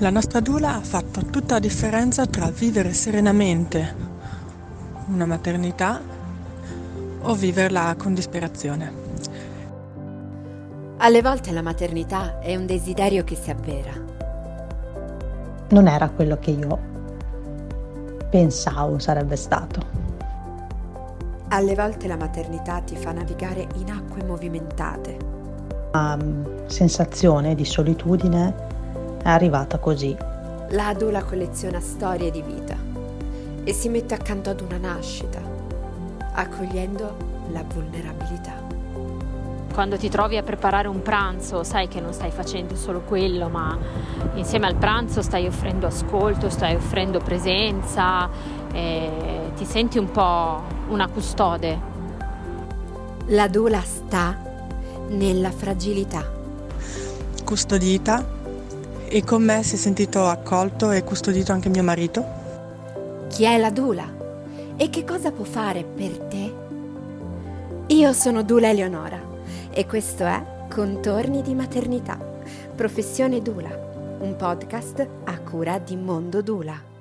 La nostra Dula ha fatto tutta la differenza tra vivere serenamente una maternità o viverla con disperazione. Alle volte la maternità è un desiderio che si avvera. Non era quello che io pensavo sarebbe stato. Alle volte la maternità ti fa navigare in acque movimentate. La sensazione di solitudine è arrivata così. La Adula colleziona storie di vita e si mette accanto ad una nascita, accogliendo la vulnerabilità. Quando ti trovi a preparare un pranzo, sai che non stai facendo solo quello, ma insieme al pranzo stai offrendo ascolto, stai offrendo presenza, ti senti un po' una custode. La Dula sta nella fragilità. Custodita e con me si è sentito accolto e custodito anche mio marito. Chi è la Dula? E che cosa può fare per te? Io sono Dula Eleonora e questo è Contorni di maternità, professione Dula, un podcast a cura di Mondo Dula.